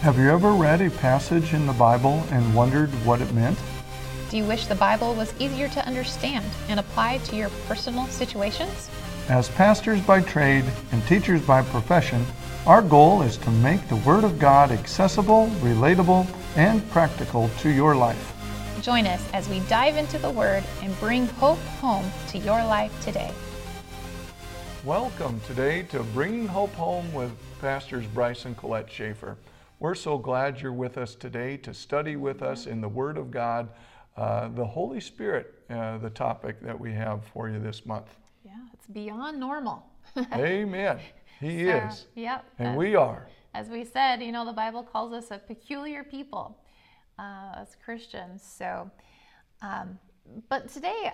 Have you ever read a passage in the Bible and wondered what it meant? Do you wish the Bible was easier to understand and apply to your personal situations? As pastors by trade and teachers by profession, our goal is to make the Word of God accessible, relatable, and practical to your life. Join us as we dive into the Word and bring hope home to your life today. Welcome today to Bringing Hope Home with Pastors Bryce and Colette Schaffer. We're so glad you're with us today to study with us in the Word of God, uh, the Holy Spirit, uh, the topic that we have for you this month. Yeah, it's beyond normal. Amen. He So, is. Yep. And as- we are. As we said, you know, the Bible calls us a peculiar people uh, as Christians. So, um, but today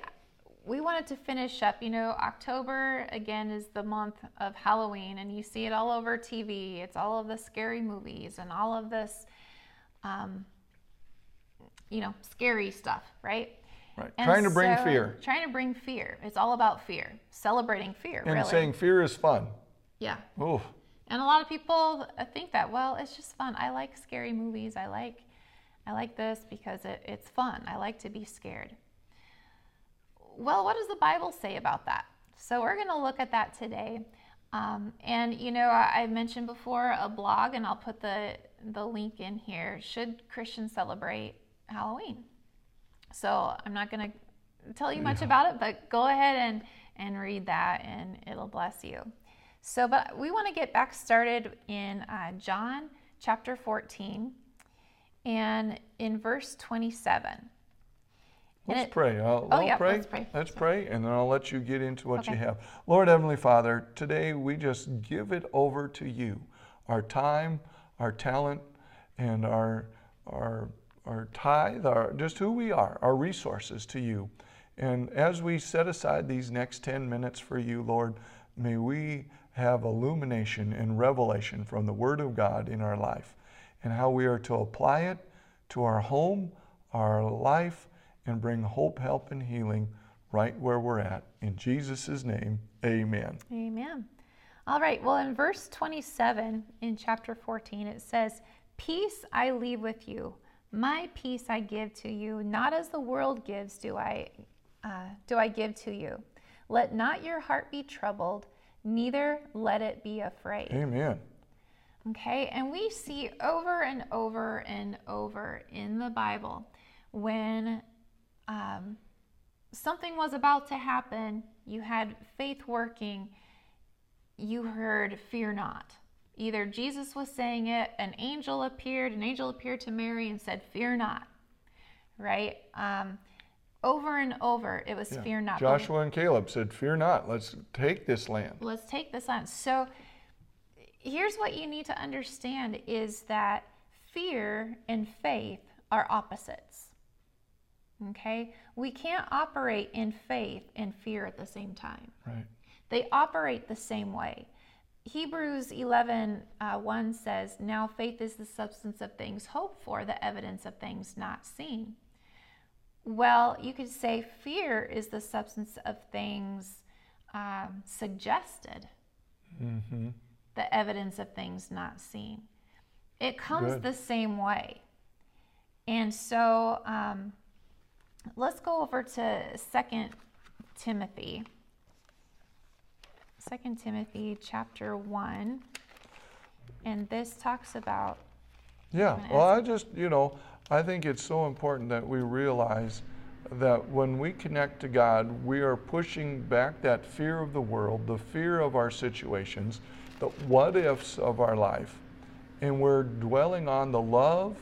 we wanted to finish up. You know, October again is the month of Halloween, and you see it all over TV. It's all of the scary movies and all of this, um, you know, scary stuff, right? Right. And Trying to bring so- fear Trying to bring fear. It's all about fear, celebrating fear, and really. saying fear is fun. yeah. Oh, And a lot of people think that, well, it's just fun. I like scary movies. I like I like this because it, it's fun. I like to be scared. Well, what does the Bible say about that? So we're going to look at that today. Um, and you know, I, I mentioned before a blog, and I'll put the the link in here. Should Christians celebrate Halloween? So I'm not going to tell you much about it, but go ahead and and read that, and it'll bless you. So, but we want to get back started in uh, John chapter 14 and in verse 27. Let's it- pray. I'll, Oh, I'll yeah, pray. let's pray. Let's pray, and then I'll let you get into what you have. Lord Heavenly Father, today we just give it over to you. Our time, our talent, and our our our tithe, our just who we are, our resources to you. And as we set aside these next 10 minutes for you, Lord, may we have illumination and revelation from the Word of God in our life and how we are to apply it to our home, our life, and bring hope, help, and healing right where we're at. In Jesus' name, amen. Amen. All right. Well, in verse 27 in chapter 14, it says, Peace I leave with you, my peace I give to you, not as the world gives, do I, uh, do I give to you. Let not your heart be troubled, neither let it be afraid. Amen. Okay, and we see over and over and over in the Bible when um, something was about to happen, you had faith working, you heard, Fear not. Either Jesus was saying it, an angel appeared, an angel appeared to Mary and said, Fear not. Right? Um, over and over, it was Yeah. fear not. Joshua and Caleb said, Fear not, let's take this land. let's take this land. So here's what you need to understand is that fear and faith are opposites. Okay? We can't operate in faith and fear at the same time. Right. They operate the same way. Hebrews 11 uh, 1 says, Now faith is the substance of things hoped for, the evidence of things not seen. Well, you could say fear is the substance of things um, suggested, Mm-hmm. the evidence of things not seen. It comes Good. the same way. And so um, let's go over to Second Timothy. Second Timothy chapter 1. And this talks about Yeah, well, I just, you know, I think it's so important that we realize that when we connect to God, we are pushing back that fear of the world, the fear of our situations, the what ifs of our life, and we're dwelling on the love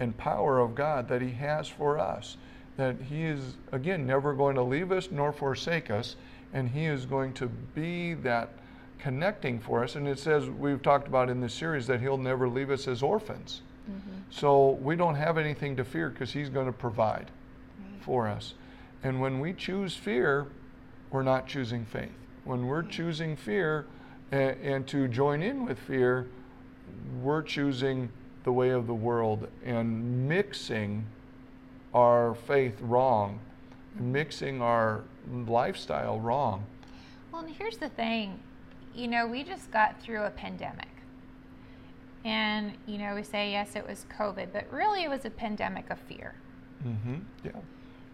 and power of God that He has for us. That He is, again, never going to leave us nor forsake us, and He is going to be that connecting for us. And it says, we've talked about in this series, that He'll never leave us as orphans. Mm-hmm. So we don't have anything to fear because He's going to provide for us. And when we choose fear, we're not choosing faith. When we're mm-hmm. choosing fear and, and to join in with fear, we're choosing the way of the world and mixing our faith wrong, mixing our lifestyle wrong. Well, and here's the thing you know, we just got through a pandemic. And, you know, we say, yes, it was COVID, but really it was a pandemic of fear. Mm-hmm. Yeah.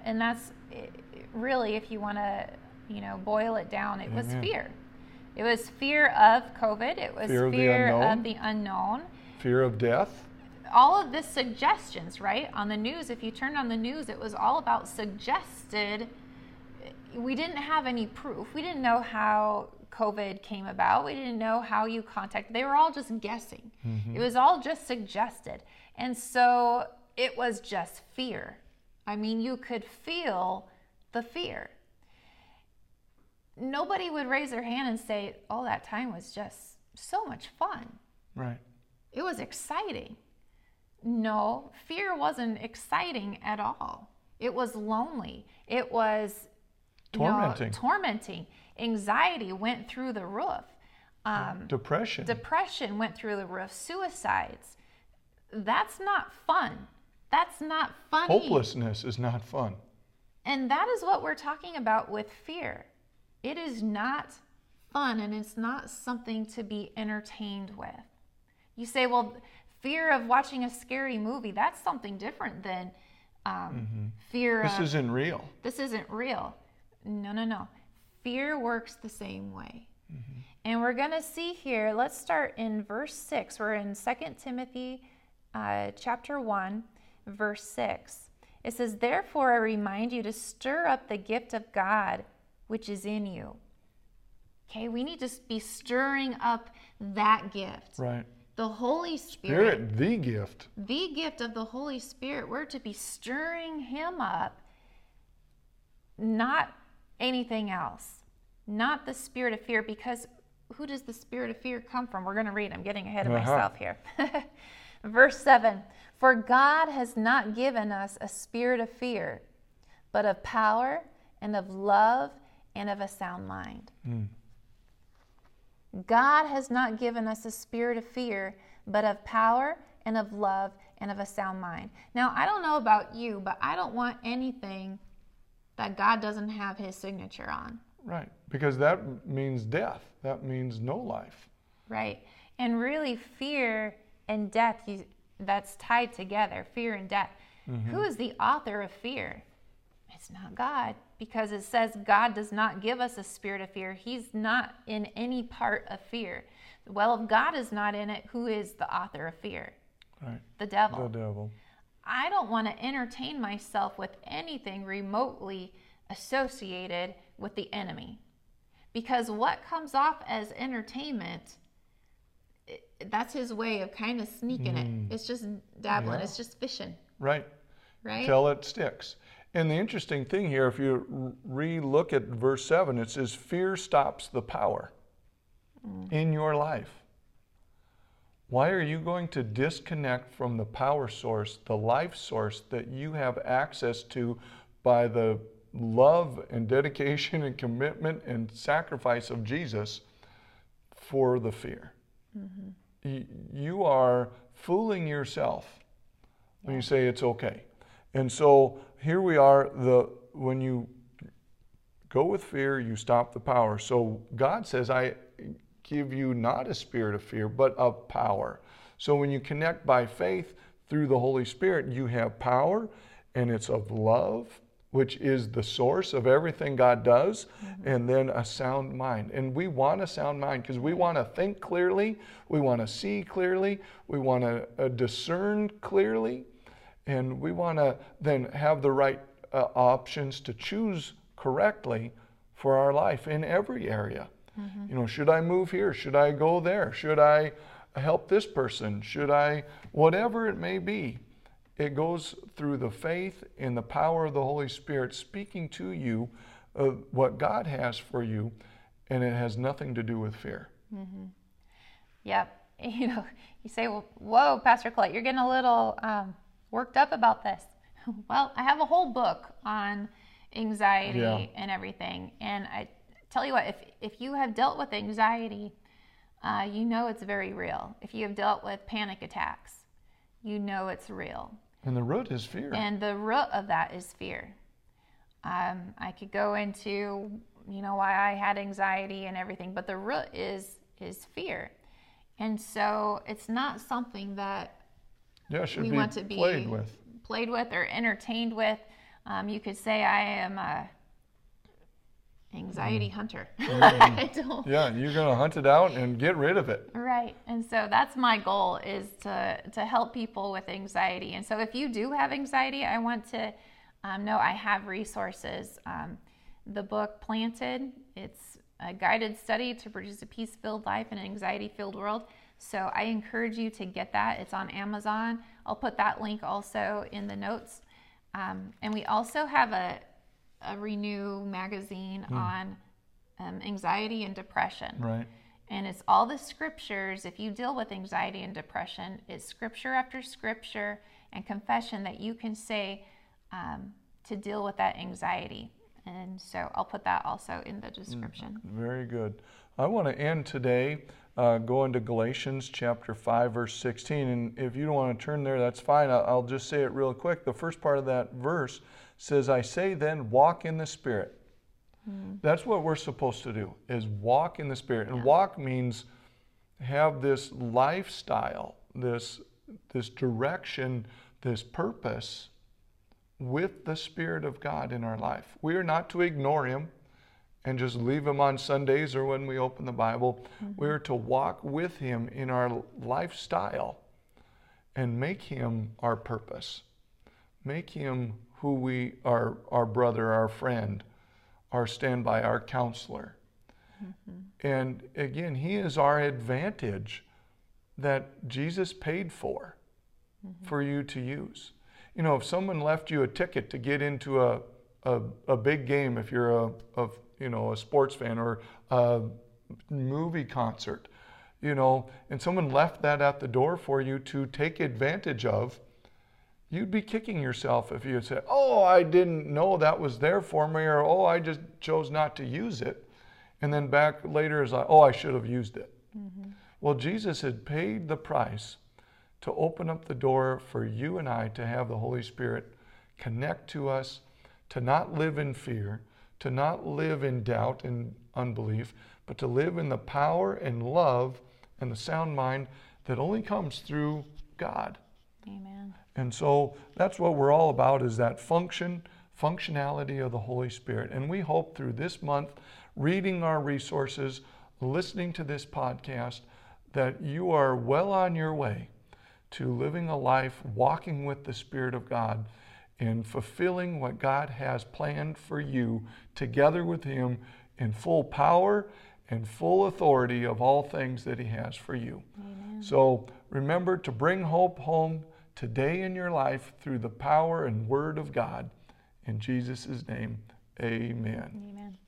And that's really, if you want to, you know, boil it down, it was fear. It was fear of COVID. It was Fear fear, of the unknown. of the unknown. Fear of death. All of this suggestions, right? On the news, if you turned on the news, it was all about suggested. We didn't have any proof. We didn't know how COVID came about. We didn't know how you contacted. They were all just guessing. Mm-hmm. It was all just suggested. And so it was just fear. I mean, you could feel the fear. Nobody would raise their hand and say, Oh, that time was just so much fun. Right. It was exciting. No, fear wasn't exciting at all. It was lonely. It was Tormenting. tormenting. Anxiety went through the roof. Um, Depression. depression went through the roof. Suicides. That's not fun. That's not funny. Hopelessness is not fun. And that is what we're talking about with fear. It is not fun and it's not something to be entertained with. You say, well, fear of watching a scary movie, that's something different than um, fear This of isn't real. this isn't real. No, no, no. Fear works the same way. And we're going to see here, let's start in verse 6. We're in 2 Timothy uh, chapter 1, verse 6. It says, Therefore, I remind you to stir up the gift of God which is in you. Okay, we need to be stirring up that gift. Right. The Holy Spirit Spirit, the gift. the gift of the Holy Spirit, we're to be stirring him up, not anything else, not the spirit of fear, because who does the spirit of fear come from? We're going to read. I'm getting ahead of Uh-huh. myself here. Verse 7 For God has not given us a spirit of fear, but of power and of love and of a sound mind. God has not given us a spirit of fear, but of power and of love and of a sound mind. Now, I don't know about you, but I don't want anything that God doesn't have his signature on, Right. Because that means death. That means no life. right? And really, fear and death, you, that's tied together fear and death. Mm-hmm. Who is the author of fear? It's not God, because it says God does not give us a spirit of fear. He's not in any part of fear. Well, if God is not in it, who is the author of fear? Right. The devil. The devil. I don't want to entertain myself with anything remotely associated with the enemy. Because what comes off as entertainment, it, that's his way of kind of sneaking it. Mm. It's just dabbling, Yeah. it's just fishing, Right. right? Till it sticks. And the interesting thing here, if you re look at verse 7, it says, Fear stops the power in your life. Why are you going to disconnect from the power source, the life source that you have access to by the love and dedication and commitment and sacrifice of Jesus for the fear? Mm-hmm. Y- You are fooling yourself when you say it's okay. And so here we are the when you go with fear, you stop the power. So God says I give you not a spirit of fear, but of power. So when you connect by faith through the Holy Spirit, you have power and it's of love, which is the source of everything God does, and then a sound mind. And we want a sound mind because we want to think clearly, we want to see clearly, we want to uh, discern clearly, and we want to then have the right uh, options to choose correctly for our life in every area. You know, should I move here? Should I go there? Should I help this person? Should I, whatever it may be, it goes through the faith and the power of the Holy Spirit speaking to you uh, what God has for you, and it has nothing to do with fear. Mm-hmm. Yep. You know, you say, well, whoa, Pastor Colette, you're getting a little um, worked up about this. Well, I have a whole book on anxiety Yeah. and everything. And I tell you what, if, if you have dealt with anxiety, uh, you know it's very real. If you have dealt with panic attacks, you know it's real. And the root is fear. And the root of that is fear. Um, I could go into, you know, why I had anxiety and everything, but the root is is fear. And so it's not something that Yeah, should we be want to be played with. played with or entertained with. Um, you could say I am a anxiety hunter. I don't. Yeah, you're going to hunt it out and get rid of it. Right. And so that's my goal is to to help people with anxiety. And so if you do have anxiety, I want to um, know I have resources. Um, the book Planted, it's a guided study to produce a peace-filled life in an anxiety-filled world. So I encourage you to get that. It's on Amazon. I'll put that link also in the notes. Um, and we also have a, a Renew magazine on um, anxiety and depression. Right. And it's all the scriptures. If you deal with anxiety and depression, it's scripture after scripture and confession that you can say um, to deal with that anxiety. And so I'll put that also in the description. Very good. I want to end today uh, going to Galatians chapter 5, verse 16. And if you don't want to turn there, that's fine. I'll, I'll just say it real quick. The first part of that verse says, I say then, walk in the Spirit. That's what we're supposed to do, is walk in the Spirit. And walk means have this lifestyle, this, this direction, this purpose with the Spirit of God in our life. We are not to ignore Him and just leave Him on Sundays or when we open the Bible. Mm-hmm. We are to walk with Him in our lifestyle and make Him our purpose. Make Him who we are, our brother, our friend, our standby, our counselor. Mm-hmm. And again, He is our advantage that Jesus paid for mm-hmm. for you to use. You know, if someone left you a ticket to get into a, a, a big game, if you're a, a, you know, a sports fan or a movie concert, you know, and someone left that at the door for you to take advantage of, you'd be kicking yourself if you said, Oh, I didn't know that was there for me, or Oh, I just chose not to use it. And then back later is like, Oh, I should have used it. Mm-hmm. Well, Jesus had paid the price to open up the door for you and I to have the Holy Spirit connect to us, to not live in fear, to not live in doubt and unbelief, but to live in the power and love and the sound mind that only comes through God. Amen. And so that's what we're all about is that function, functionality of the Holy Spirit. And we hope through this month, reading our resources, listening to this podcast, that you are well on your way to living a life walking with the Spirit of God and fulfilling what God has planned for you together with Him in full power and full authority of all things that He has for you. So remember to bring hope home today in your life through the power and word of God. In Jesus' name, amen. Amen.